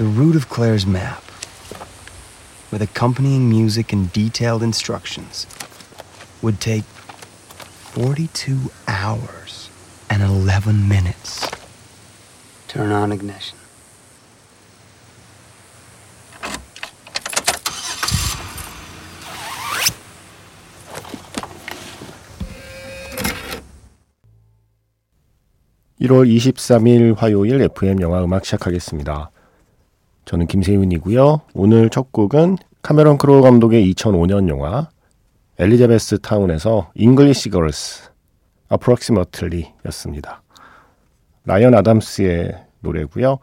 The route of Claire's map, with accompanying music and detailed instructions, would take 42 hours and 11 minutes. Turn on ignition. (1월 23일) 화요일 FM 영화 음악 시작하겠습니다. 저는 김세윤이고요. 오늘 첫 곡은 카메론 크로우 감독의 2005년 영화 엘리자베스 타운에서 English Girls Approximately 였습니다. 라이언 아담스의 노래고요.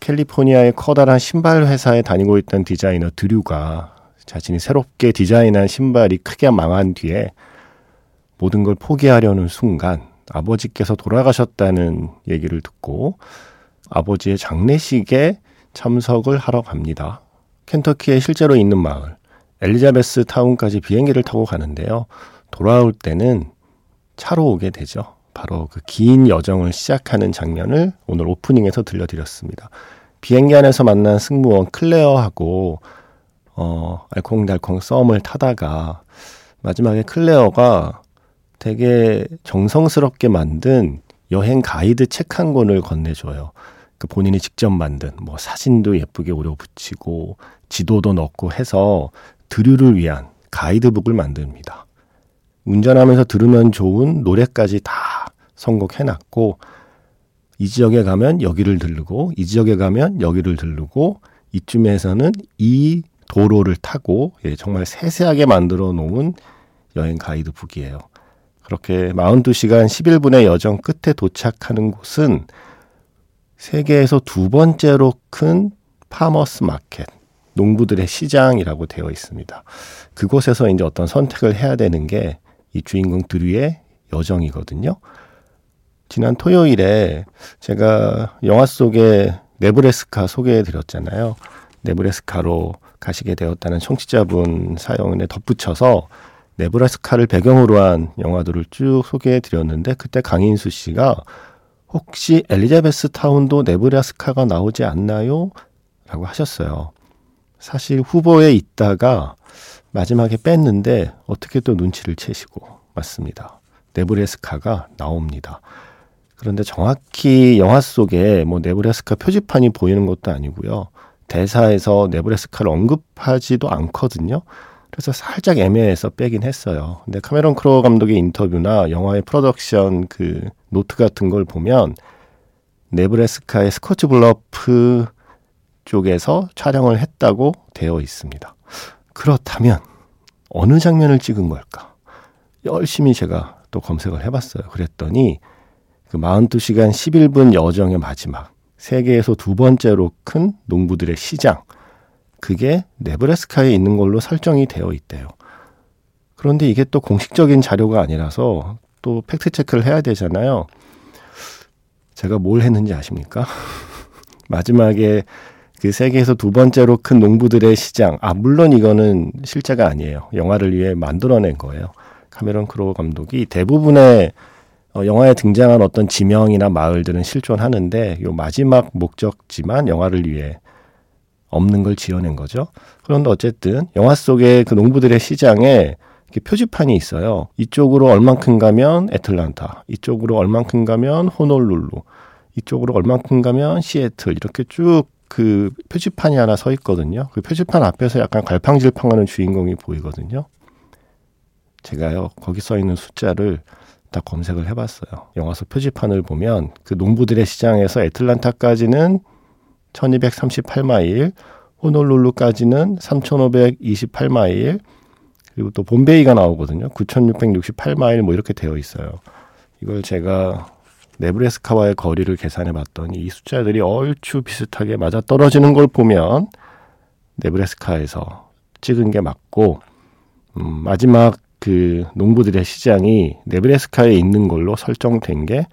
캘리포니아의 커다란 신발 회사에 다니고 있던 디자이너 드류가 자신이 새롭게 디자인한 신발이 크게 망한 뒤에 모든 걸 포기하려는 순간 아버지께서 돌아가셨다는 얘기를 듣고 아버지의 장례식에 참석을 하러 갑니다. 켄터키에 실제로 있는 마을 엘리자베스 타운까지 비행기를 타고 가는데요. 돌아올 때는 차로 오게 되죠. 바로 그 긴 여정을 시작하는 장면을 오늘 오프닝에서 들려드렸습니다. 비행기 안에서 만난 승무원 클레어하고 어, 알콩달콩 썸을 타다가 마지막에 클레어가 되게 정성스럽게 만든 여행 가이드 책 한 권을 건네줘요. 그 본인이 직접 만든 뭐 사진도 예쁘게 오려 붙이고 지도도 넣고 해서 드류를 위한 가이드북을 만듭니다. 운전하면서 들으면 좋은 노래까지 다 선곡해놨고 이 지역에 가면 여기를 들르고 이 지역에 가면 여기를 들르고 이쯤에서는 이 도로를 타고 예, 정말 세세하게 만들어 놓은 여행 가이드북이에요. 그렇게 42시간 11분의 여정 끝에 도착하는 곳은 세계에서 두 번째로 큰 farmers market, 농부들의 시장이라고 되어 있습니다. 그곳에서 이제 어떤 선택을 해야 되는 게 이 주인공 드류의 여정이거든요. 지난 토요일에 제가 영화 속에 네브레스카 소개해 드렸잖아요. 네브레스카로 가시게 되었다는 청취자분 사연에 덧붙여서 네브라스카를 배경으로 한 영화들을 쭉 소개해 드렸는데 그때 강인수 씨가 혹시 엘리자베스 타운도 네브라스카가 나오지 않나요? 라고 하셨어요. 사실 후보에 있다가 마지막에 뺐는데 어떻게 또 눈치를 채시고 맞습니다. 네브레스카가 나옵니다. 그런데 정확히 영화 속에 뭐 네브레스카 표지판이 보이는 것도 아니고요. 대사에서 네브레스카를 언급하지도 않거든요. 그래서 살짝 애매해서 빼긴 했어요. 근데 카메론 크로우 감독의 인터뷰나 영화의 프로덕션 그 노트 같은 걸 보면 네브레스카의 스코츠 블러프 쪽에서 촬영을 했다고 되어 있습니다. 그렇다면 어느 장면을 찍은 걸까? 열심히 제가 또 검색을 해봤어요. 그랬더니 그 42시간 11분 여정의 마지막 세계에서 두 번째로 큰 농부들의 시장 그게 네브래스카에 있는 걸로 설정이 되어 있대요. 그런데 이게 또 공식적인 자료가 아니라서 또 팩트 체크를 해야 되잖아요. 제가 뭘 했는지 아십니까? 마지막에 그 세계에서 두 번째로 큰 농부들의 시장. 아, 물론 이거는 실제가 아니에요. 영화를 위해 만들어낸 거예요. 카메론 크로우 감독이 대부분의 어, 영화에 등장한 어떤 지명이나 마을들은 실존하는데 요 마지막 목적지만 영화를 위해 없는 걸 지어낸 거죠. 그런데 어쨌든 영화 속에 그 농부들의 시장에 이렇게 표지판이 있어요. 이쪽으로 얼만큼 가면 애틀란타, 이쪽으로 얼만큼 가면 호놀룰루, 이쪽으로 얼만큼 가면 시애틀 이렇게 쭉 그 표지판이 하나 서 있거든요. 그 표지판 앞에서 약간 갈팡질팡하는 주인공이 보이거든요. 제가요 거기 써 있는 숫자를 다 검색을 해봤어요. 영화 속 표지판을 보면 그 농부들의 시장에서 애틀란타까지는 1238마일, 호놀룰루까지는 3528마일, 그리고 또 본베이가 나오거든요. 9668마일 뭐 이렇게 되어 있어요. 이걸 제가 네브레스카와의 거리를 계산해 봤더니 이 숫자들이 얼추 비슷하게 맞아 떨어지는 걸 보면 네브레스카에서 찍은 게 맞고 음, 마지막 그 농부들의 시장이 네브레스카에 있는 걸로 설정된 게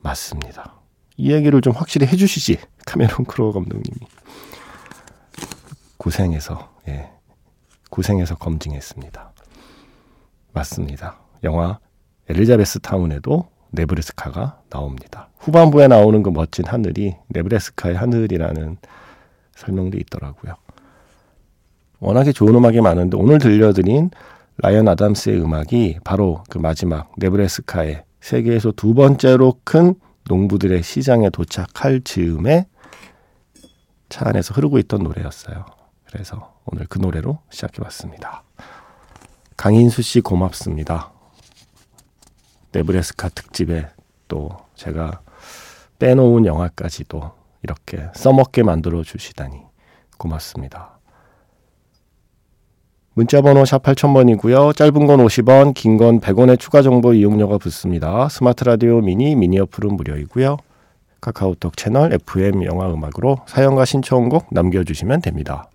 맞습니다. 이 얘기를 좀 확실히 해주시지 카메론 크로우 감독님이 고생해서 예 고생해서 검증했습니다. 맞습니다. 영화 엘리자베스 타운에도 네브레스카가 나옵니다. 후반부에 나오는 그 멋진 하늘이 네브레스카의 하늘이라는 설명돼 있더라고요. 워낙에 좋은 음악이 많은데 오늘 들려드린 라이언 아담스의 음악이 바로 그 마지막 네브레스카의 세계에서 두 번째로 큰 농부들의 시장에 도착할 즈음에 차 안에서 흐르고 있던 노래였어요. 그래서 오늘 그 노래로 시작해봤습니다. 강인수 씨 고맙습니다. 네브레스카 특집에 또 제가 빼놓은 영화까지도 이렇게 써먹게 만들어 주시다니 고맙습니다. 문자번호 샵 8000번이고요. 짧은 건 50원, 긴 건 100원의 추가 정보 이용료가 붙습니다. 스마트 라디오 미니, 미니 어플은 무료이고요. 카카오톡 채널 FM 영화 음악으로 사연과 신청곡 남겨주시면 됩니다.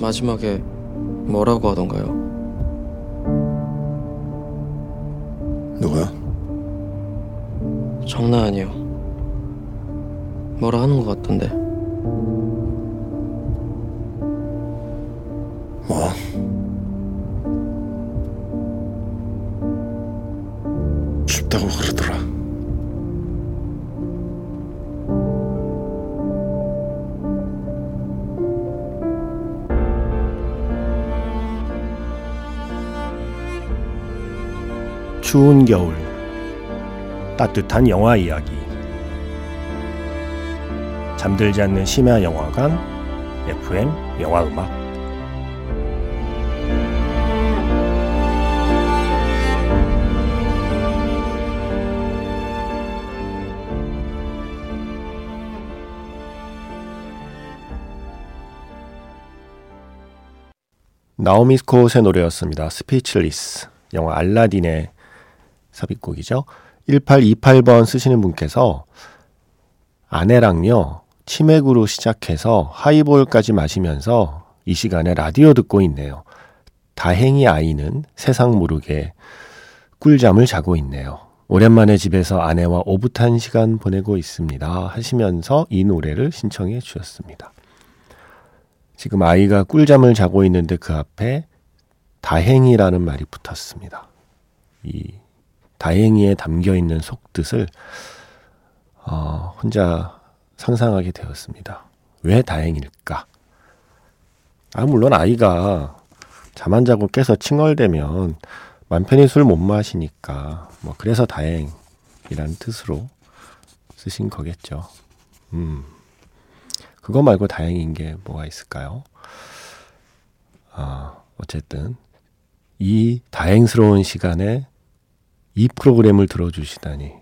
마지막에 뭐라고 하던가요? 누가? 장난 아니요. 뭐라 하는 것 같던데. 뭐? 춥다고 그러더라. 추운 겨울 따뜻한 영화 이야기 잠들지 않는 심야 영화관 FM 영화 음악 나오미 스콧의 노래였습니다. Speechless 영화 알라딘의 삽입곡이죠. 1828번 쓰시는 분께서 아내랑요, 치맥으로 시작해서 하이볼까지 마시면서 이 시간에 라디오 듣고 있네요. 다행히 아이는 세상 모르게 꿀잠을 자고 있네요. 오랜만에 집에서 아내와 오붓한 시간 보내고 있습니다. 하시면서 이 노래를 신청해 주셨습니다. 지금 아이가 꿀잠을 자고 있는데 그 앞에 다행이라는 말이 붙었습니다. 이 다행히에 담겨 있는 속뜻을 어, 혼자 상상하게 되었습니다. 왜 다행일까? 아, 물론 아이가 잠 안 자고 깨서 칭얼대면 맘 편히 술 못 마시니까 뭐 그래서 다행이라는 뜻으로 쓰신 거겠죠. 음. 그거 말고 다행인 게 뭐가 있을까요? 아, 어쨌든 이 다행스러운 시간에 이 프로그램을 들어주시다니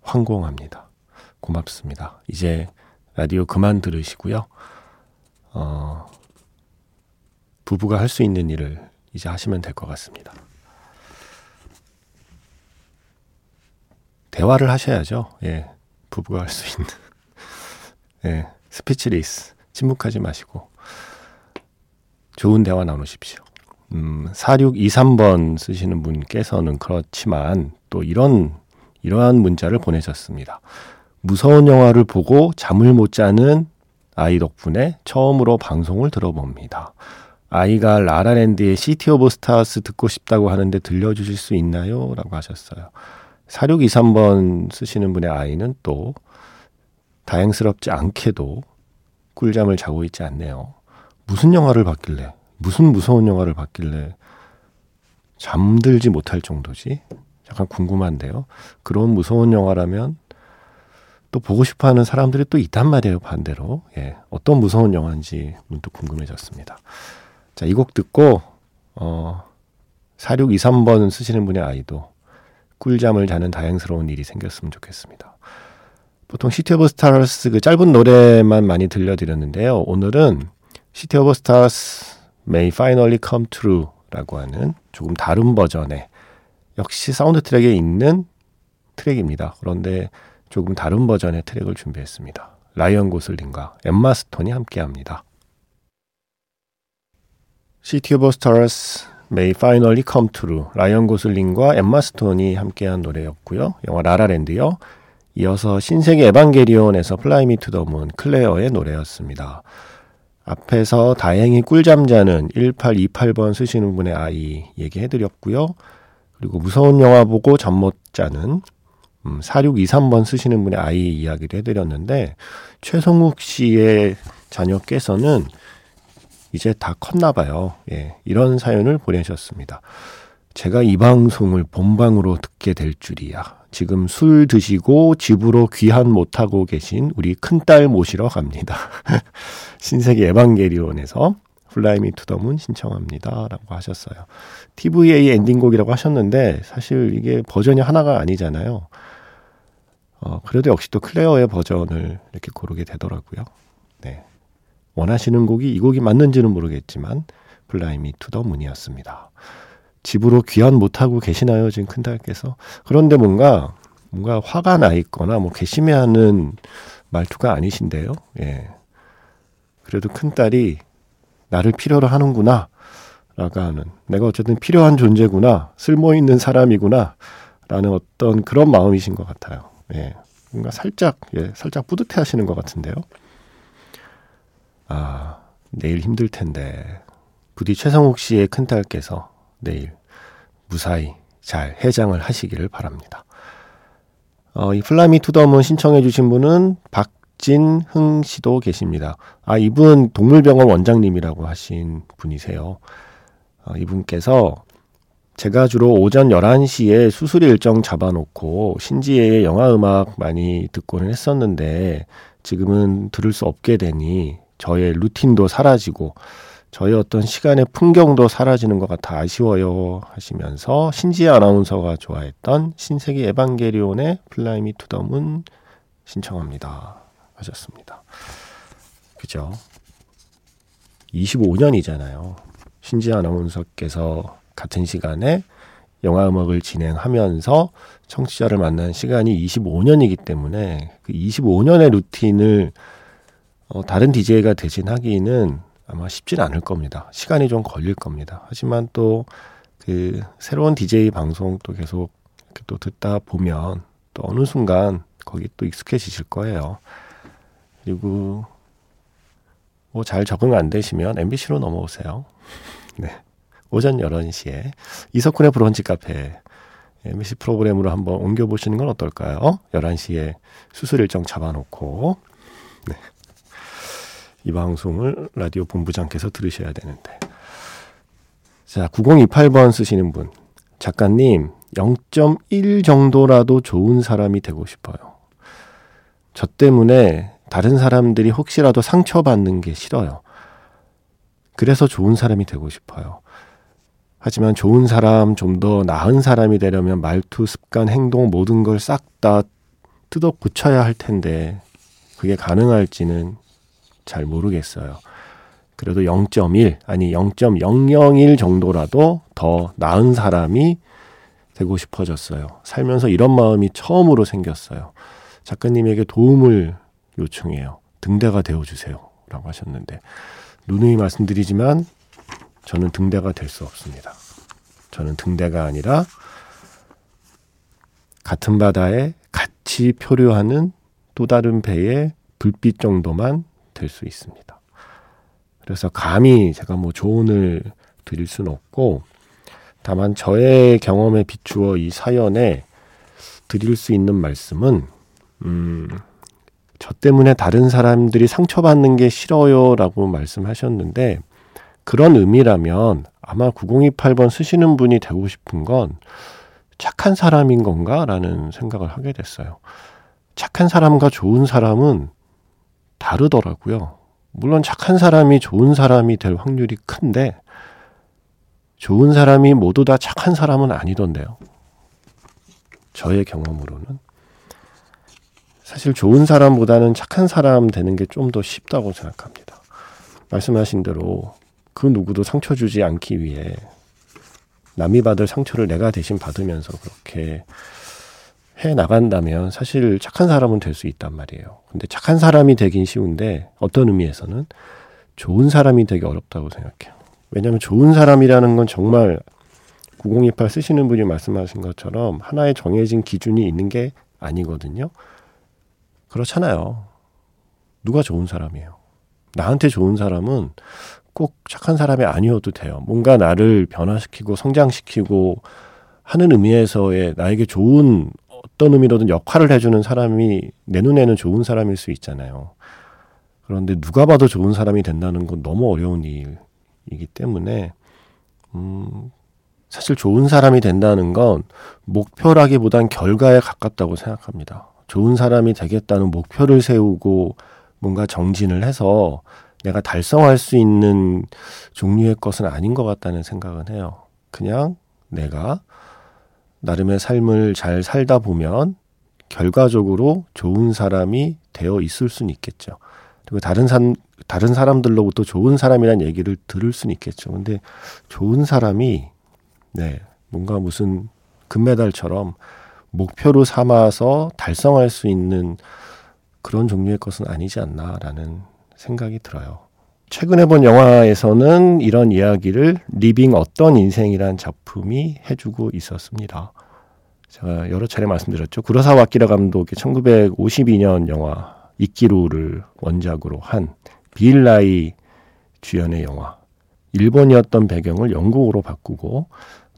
황공합니다. 고맙습니다. 이제 라디오 그만 들으시고요. 어, 부부가 할 수 있는 일을 이제 하시면 될 것 같습니다. 대화를 하셔야죠. 예. 부부가 할 수 있는. 예. Speechless. 침묵하지 마시고. 좋은 대화 나누십시오. 음, 4623번 쓰시는 분께서는 그렇지만 또 이런, 이러한 문자를 보내셨습니다. 무서운 영화를 보고 잠을 못 자는 아이 덕분에 처음으로 방송을 들어봅니다. 아이가 라라랜드의 City of Stars 듣고 싶다고 하는데 들려주실 수 있나요? 라고 하셨어요. 4623번 쓰시는 분의 아이는 또 다행스럽지 않게도 꿀잠을 자고 있지 않네요. 무슨 영화를 봤길래, 무슨 무서운 영화를 봤길래 잠들지 못할 정도지? 약간 궁금한데요. 그런 무서운 영화라면 또 보고 싶어 하는 사람들이 또 있단 말이에요, 반대로. 예. 어떤 무서운 영화인지 문득 궁금해졌습니다. 자, 이 곡 듣고, 어, 4623번 쓰시는 분의 아이도 꿀잠을 자는 다행스러운 일이 생겼으면 좋겠습니다. 보통 City of Stars 그 짧은 노래만 많이 들려드렸는데요. 오늘은 City of Stars May Finally Come True 라고 하는 조금 다른 버전의 역시 사운드 트랙에 있는 트랙입니다. 그런데 조금 다른 버전의 트랙을 준비했습니다. 라이언 고슬링과 엠마 스톤이 함께합니다. City of Stars May Finally Come True 라이언 고슬링과 엠마 스톤이 함께한 노래였고요. 영화 라라랜드요. 이어서 신세기 에반게리온에서 Fly Me to the Moon 클레어의 노래였습니다. 앞에서 다행히 꿀잠 자는 1828번 쓰시는 분의 아이 얘기해드렸고요. 그리고 무서운 영화 보고 잠 못 자는 음, 4623번 쓰시는 분의 아이 이야기를 해드렸는데 최성욱 씨의 자녀께서는 이제 다 컸나 봐요. 예, 이런 사연을 보내셨습니다. 제가 이 방송을 본방으로 듣게 될 줄이야. 지금 술 드시고 집으로 귀환 못하고 계신 우리 큰딸 모시러 갑니다. 신세기 에반게리온에서 Fly Me to the Moon 신청합니다. 라고 하셨어요. TVA 엔딩곡이라고 하셨는데 사실 이게 버전이 하나가 아니잖아요. 어, 그래도 역시 또 클레어의 버전을 이렇게 고르게 되더라고요. 네. 원하시는 곡이 이 곡이 맞는지는 모르겠지만 Fly Me to the Moon이었습니다. 집으로 귀환 못하고 계시나요? 지금 큰딸께서. 그런데 뭔가, 뭔가 화가 나 있거나 뭐 괘씸해 하는 말투가 아니신데요. 예. 그래도 큰딸이 나를 필요로 하는구나. 라고 하는, 내가 어쨌든 필요한 존재구나. 쓸모 있는 사람이구나. 라는 어떤 그런 마음이신 것 같아요. 예. 뭔가 살짝, 예, 살짝 뿌듯해 하시는 것 같은데요. 아, 내일 힘들 텐데. 부디 최성욱 씨의 큰딸께서 내일 무사히 잘 해장을 하시기를 바랍니다. 어, 이 플라미 투더문 신청해 주신 분은 박진흥 씨도 계십니다. 아, 이분 동물병원 원장님이라고 하신 분이세요. 어, 이분께서 제가 주로 오전 11시에 수술 일정 잡아놓고 신지혜의 영화 음악 많이 듣고는 했었는데 지금은 들을 수 없게 되니 저의 루틴도 사라지고 저의 어떤 시간의 풍경도 사라지는 것 같아 아쉬워요 하시면서 신지혜 아나운서가 좋아했던 신세기 에반게리온의 Fly Me to the Moon 신청합니다 하셨습니다. 그죠? 25년이잖아요. 신지혜 아나운서께서 같은 시간에 영화 음악을 진행하면서 청취자를 만난 시간이 25년이기 때문에 그 25년의 루틴을 어, 다른 DJ가 대신하기는 아마 쉽진 않을 겁니다. 시간이 좀 걸릴 겁니다. 하지만 또 그 새로운 DJ 방송 또 계속 이렇게 또 듣다 보면 또 어느 순간 거기 또 익숙해지실 거예요. 그리고 뭐 잘 적응 안 되시면 MBC로 넘어오세요. 네. 오전 11시에 이석훈의 브런치 카페 MBC 프로그램으로 한번 옮겨보시는 건 어떨까요? 11시에 수술 일정 잡아놓고 네. 이 방송을 라디오 본부장께서 들으셔야 되는데. 자, 9028번 쓰시는 분. 작가님, 0.1 정도라도 좋은 사람이 되고 싶어요. 저 때문에 다른 사람들이 혹시라도 상처받는 게 싫어요. 그래서 좋은 사람이 되고 싶어요. 하지만 좋은 사람, 좀 더 나은 사람이 되려면 말투, 습관, 행동 모든 걸 싹 다 뜯어 고쳐야 할 텐데 그게 가능할지는 잘 모르겠어요. 그래도 0.1 아니 0.001 정도라도 더 나은 사람이 되고 싶어졌어요. 살면서 이런 마음이 처음으로 생겼어요. 작가님에게 도움을 요청해요. 등대가 되어주세요. 라고 하셨는데, 누누이 말씀드리지만, 저는 등대가 될 수 없습니다. 저는 등대가 아니라, 같은 바다에 같이 표류하는 또 다른 배의 불빛 정도만 될 수 있습니다. 그래서 감히 제가 뭐 조언을 드릴 수는 없고 다만 저의 경험에 비추어 이 사연에 드릴 수 있는 말씀은 음, 저 때문에 다른 사람들이 상처받는 게 싫어요라고 말씀하셨는데 그런 의미라면 아마 9028번 쓰시는 분이 되고 싶은 건 착한 사람인 건가라는 생각을 하게 됐어요. 착한 사람과 좋은 사람은 다르더라고요. 물론 착한 사람이 좋은 사람이 될 확률이 큰데 좋은 사람이 모두 다 착한 사람은 아니던데요. 저의 경험으로는 사실 좋은 사람보다는 착한 사람 되는 게 좀 더 쉽다고 생각합니다. 말씀하신 대로 그 누구도 상처 주지 않기 위해 남이 받을 상처를 내가 대신 받으면서 그렇게 해 나간다면 사실 착한 사람은 될 수 있단 말이에요. 근데 착한 사람이 되긴 쉬운데 어떤 의미에서는 좋은 사람이 되기 어렵다고 생각해요. 왜냐하면 좋은 사람이라는 건 정말 9028 쓰시는 분이 말씀하신 것처럼 하나의 정해진 기준이 있는 게 아니거든요. 그렇잖아요. 누가 좋은 사람이에요? 나한테 좋은 사람은 꼭 착한 사람이 아니어도 돼요. 뭔가 나를 변화시키고 성장시키고 하는 의미에서의 나에게 좋은 어떤 의미로든 역할을 해주는 사람이 내 눈에는 좋은 사람일 수 있잖아요. 그런데 누가 봐도 좋은 사람이 된다는 건 너무 어려운 일이기 때문에 음, 사실 좋은 사람이 된다는 건 목표라기보단 결과에 가깝다고 생각합니다. 좋은 사람이 되겠다는 목표를 세우고 뭔가 정진을 해서 내가 달성할 수 있는 종류의 것은 아닌 것 같다는 생각은 해요. 그냥 내가 나름의 삶을 잘 살다 보면 결과적으로 좋은 사람이 되어 있을 수는 있겠죠. 그리고 다른 사, 다른 사람들로부터 좋은 사람이란 얘기를 들을 수는 있겠죠. 근데 좋은 사람이 네, 뭔가 무슨 금메달처럼 목표로 삼아서 달성할 수 있는 그런 종류의 것은 아니지 않나라는 생각이 들어요. 최근에 본 영화에서는 이런 이야기를 Living 어떤 인생이란 작품이 해주고 있었습니다. 제가 여러 차례 말씀드렸죠. 구로사와 아키라 감독의 1952년 영화 이끼루를 원작으로 한 빌 나이 주연의 영화. 일본이었던 배경을 영국으로 바꾸고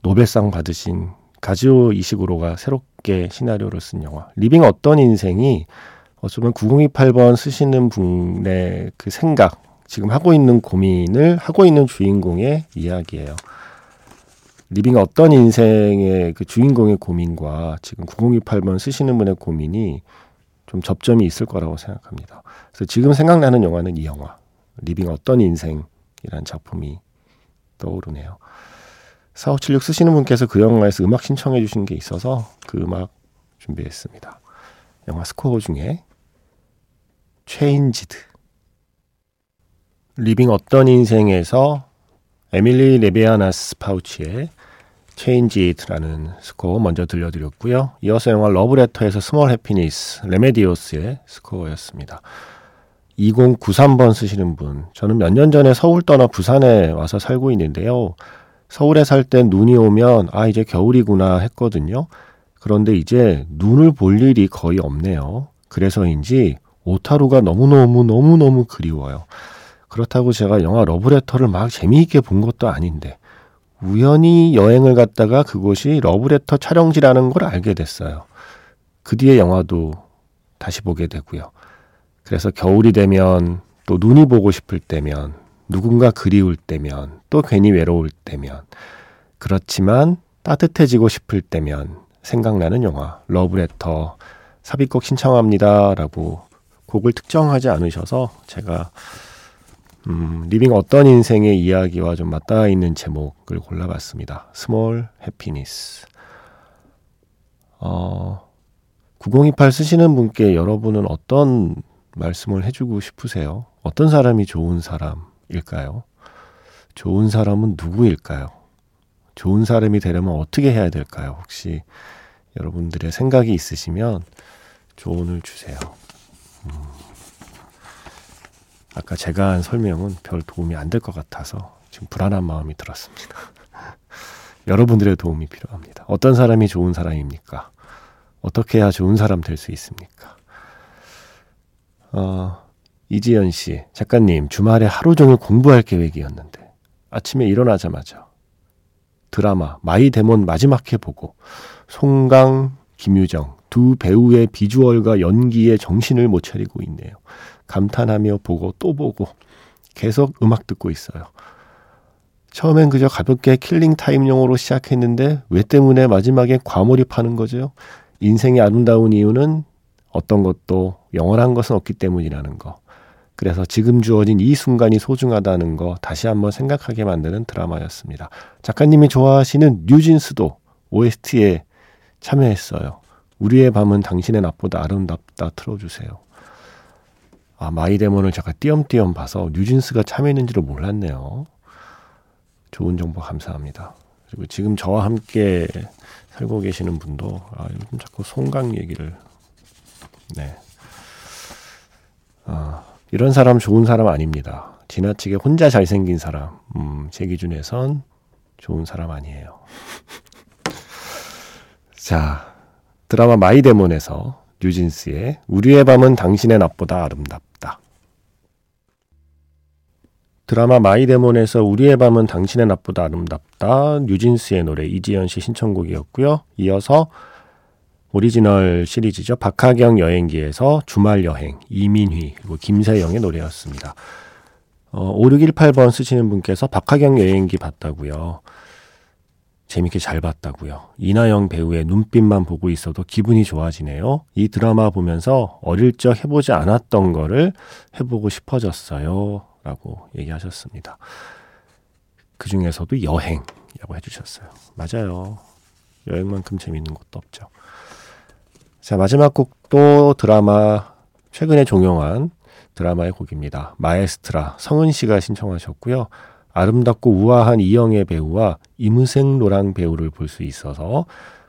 노벨상 받으신 가즈오 이시구로가 새롭게 시나리오를 쓴 영화. Living 어떤 인생이 어쩌면 9028번 쓰시는 분의 그 생각, 지금 하고 있는 고민을 하고 있는 주인공의 이야기예요. Living 어떤 인생의 그 주인공의 고민과 지금 9028번 쓰시는 분의 고민이 좀 접점이 있을 거라고 생각합니다. 그래서 지금 생각나는 영화는 이 영화, Living 어떤 인생이란 작품이 떠오르네요. 4576 쓰시는 분께서 그 영화에서 음악 신청해 주신 게 있어서 그 음악 준비했습니다. 영화 스코어 중에 Changed Living 어떤 인생에서 에밀리 레비네이즈 파루쉬의 Changed라는 스코어 먼저 들려드렸고요. 이어서 영화 러브레터에서 Small Happiness 레메디오스의 스코어였습니다. 2093번 쓰시는 분. 저는 몇 년 전에 서울 떠나 부산에 와서 살고 있는데요. 서울에 살 땐 눈이 오면 아 이제 겨울이구나 했거든요. 그런데 이제 눈을 볼 일이 거의 없네요. 그래서인지 오타루가 너무너무 너무너무 그리워요. 그렇다고 제가 영화 러브레터를 막 재미있게 본 것도 아닌데 우연히 여행을 갔다가 그곳이 러브레터 촬영지라는 걸 알게 됐어요. 그 뒤에 영화도 다시 보게 되고요. 그래서 겨울이 되면 또 눈이 보고 싶을 때면 누군가 그리울 때면 또 괜히 외로울 때면 그렇지만 따뜻해지고 싶을 때면 생각나는 영화 러브레터 삽입곡 신청합니다라고 곡을 특정하지 않으셔서 제가 음, Living 어떤 인생의 이야기와 좀 맞닿아 있는 제목을 골라봤습니다. Small Happiness. 어, 9028 쓰시는 분께 여러분은 어떤 말씀을 해주고 싶으세요? 어떤 사람이 좋은 사람일까요? 좋은 사람은 누구일까요? 좋은 사람이 되려면 어떻게 해야 될까요? 혹시 여러분들의 생각이 있으시면 조언을 주세요. 음. 아까 제가 한 설명은 별 도움이 안 될 것 같아서 지금 불안한 마음이 들었습니다. 여러분들의 도움이 필요합니다. 어떤 사람이 좋은 사람입니까? 어떻게 해야 좋은 사람 될 수 있습니까? 어, 이지연 씨, 작가님, 주말에 하루 종일 공부할 계획이었는데, 아침에 일어나자마자 드라마 My Demon 마지막 회 보고, 송강, 김유정, 두 배우의 비주얼과 연기에 정신을 못 차리고 있네요. 감탄하며 보고 또 보고 계속 음악 듣고 있어요. 처음엔 그저 가볍게 killing time용으로 시작했는데 왜 때문에 마지막에 과몰입하는 거죠? 인생이 아름다운 이유는 어떤 것도 영원한 것은 없기 때문이라는 거. 그래서 지금 주어진 이 순간이 소중하다는 거 다시 한번 생각하게 만드는 드라마였습니다. 작가님이 좋아하시는 뉴진스도 OST에 참여했어요. 우리의 밤은 당신의 낮보다 아름답다 틀어주세요. 아, 마이데몬을 제가 띄엄띄엄 봐서 뉴진스가 참여했는지를 몰랐네요. 좋은 정보 감사합니다. 그리고 지금 저와 함께 살고 계시는 분도 아, 요즘 자꾸 송강 얘기를 네. 아, 이런 사람 좋은 사람 아닙니다. 지나치게 혼자 잘생긴 사람, 음, 제 기준에선 좋은 사람 아니에요. 자, 드라마 My Demon에서 뉴진스의 우리의 밤은 당신의 낮보다 아름답다. 드라마 My Demon에서 우리의 밤은 당신의 낮보다 아름답다. 뉴진스의 노래 이지연 씨 신청곡이었고요. 이어서 오리지널 시리즈죠. 박하경 여행기에서 주말 여행, 이민휘, 그리고 김세영의 노래였습니다. 어, 5618번 쓰시는 분께서 박하경 여행기 봤다고요. 재밌게 잘 봤다고요. 이나영 배우의 눈빛만 보고 있어도 기분이 좋아지네요. 이 드라마 보면서 어릴 적 해보지 않았던 거를 해보고 싶어졌어요. 라고 얘기하셨습니다. 그 중에서도 여행이라고 해주셨어요. 맞아요. 여행만큼 재밌는 것도 없죠. 자, 마지막 곡도 드라마, 최근에 종영한 드라마의 곡입니다. 마에스트라, 성은 씨가 신청하셨고요. 아름답고 우아한 이영애 배우와 이무생로랑 배우를 볼 수 있어서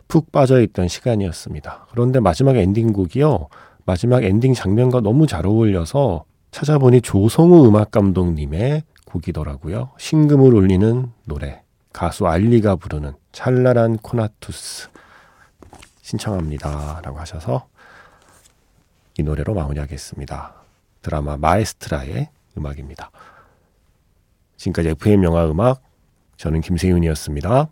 푹 빠져있던 시간이었습니다. 그런데 마지막 엔딩곡이요. 마지막 엔딩 장면과 너무 잘 어울려서 찾아보니 조성우 음악 감독님의 곡이더라고요. 심금을 울리는 노래. 가수 알리가 부르는 찰나란 Conatus. 신청합니다. 라고 하셔서 이 노래로 마무리하겠습니다. 드라마 마에스트라의 음악입니다. 지금까지 FM 영화 음악 저는 김세윤이었습니다.